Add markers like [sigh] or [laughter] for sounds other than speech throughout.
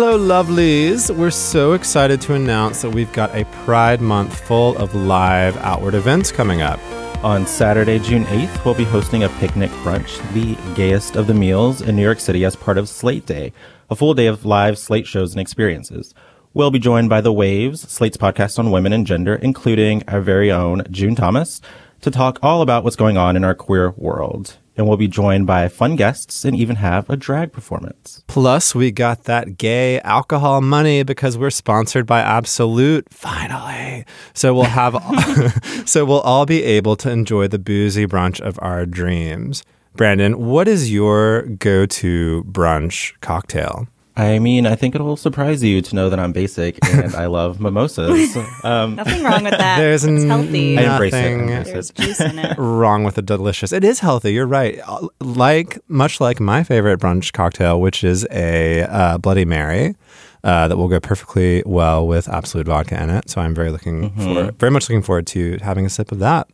lovelies. We're so excited to announce that we've got a Pride Month full of live outward events coming up. On Saturday, June 8th, we'll be hosting a picnic brunch, the gayest of the meals, in New York City as part of Slate Day, a full day of live Slate shows and experiences. We'll be joined by The Waves, Slate's podcast on women and gender, including our very own June Thomas, to talk all about what's going on in our queer world and we'll be joined by fun guests and even have a drag performance. Plus, we got that gay alcohol money because we're sponsored by Absolut finally. So we'll have [laughs] [laughs] so we'll all be able to enjoy the boozy brunch of our dreams. Brandon, what is your go-to brunch cocktail? I mean, I think it'll surprise you to know that I'm basic and I love [laughs] mimosas. Um, nothing wrong with that. There's it's healthy. I embrace it. There's juice in it. wrong with the delicious. It is healthy. You're right. Like much like my favorite brunch cocktail, which is a uh, Bloody Mary. Uh, that will go perfectly well with Absolut vodka in it. So I'm very looking mm-hmm. for, very much looking forward to having a sip of that.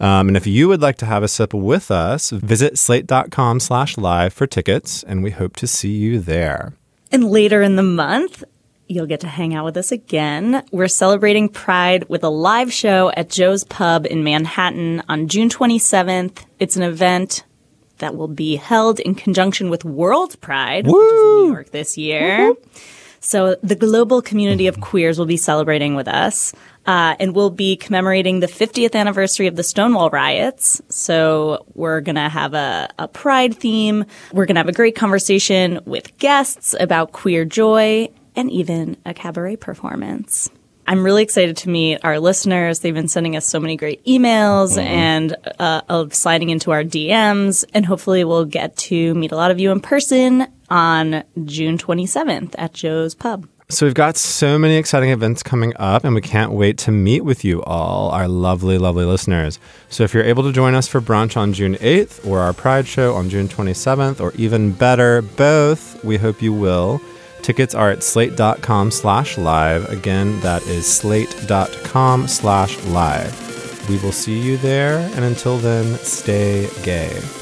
Um, and if you would like to have a sip with us, visit slate.com slash live for tickets, and we hope to see you there. And later in the month, you'll get to hang out with us again. We're celebrating Pride with a live show at Joe's Pub in Manhattan on June 27th. It's an event that will be held in conjunction with World Pride, Woo! which is in New York this year. Woo-hoo! So the global community of queers will be celebrating with us. Uh, and we'll be commemorating the 50th anniversary of the Stonewall riots. So we're going to have a, a pride theme. We're going to have a great conversation with guests about queer joy and even a cabaret performance. I'm really excited to meet our listeners. They've been sending us so many great emails mm-hmm. and uh, of sliding into our DMs, and hopefully we'll get to meet a lot of you in person on June 27th at Joe's Pub. So we've got so many exciting events coming up, and we can't wait to meet with you all, our lovely, lovely listeners. So if you're able to join us for brunch on June 8th or our Pride show on June 27th, or even better, both, we hope you will. Tickets are at slate.com slash live. Again, that is slate.com slash live. We will see you there, and until then, stay gay.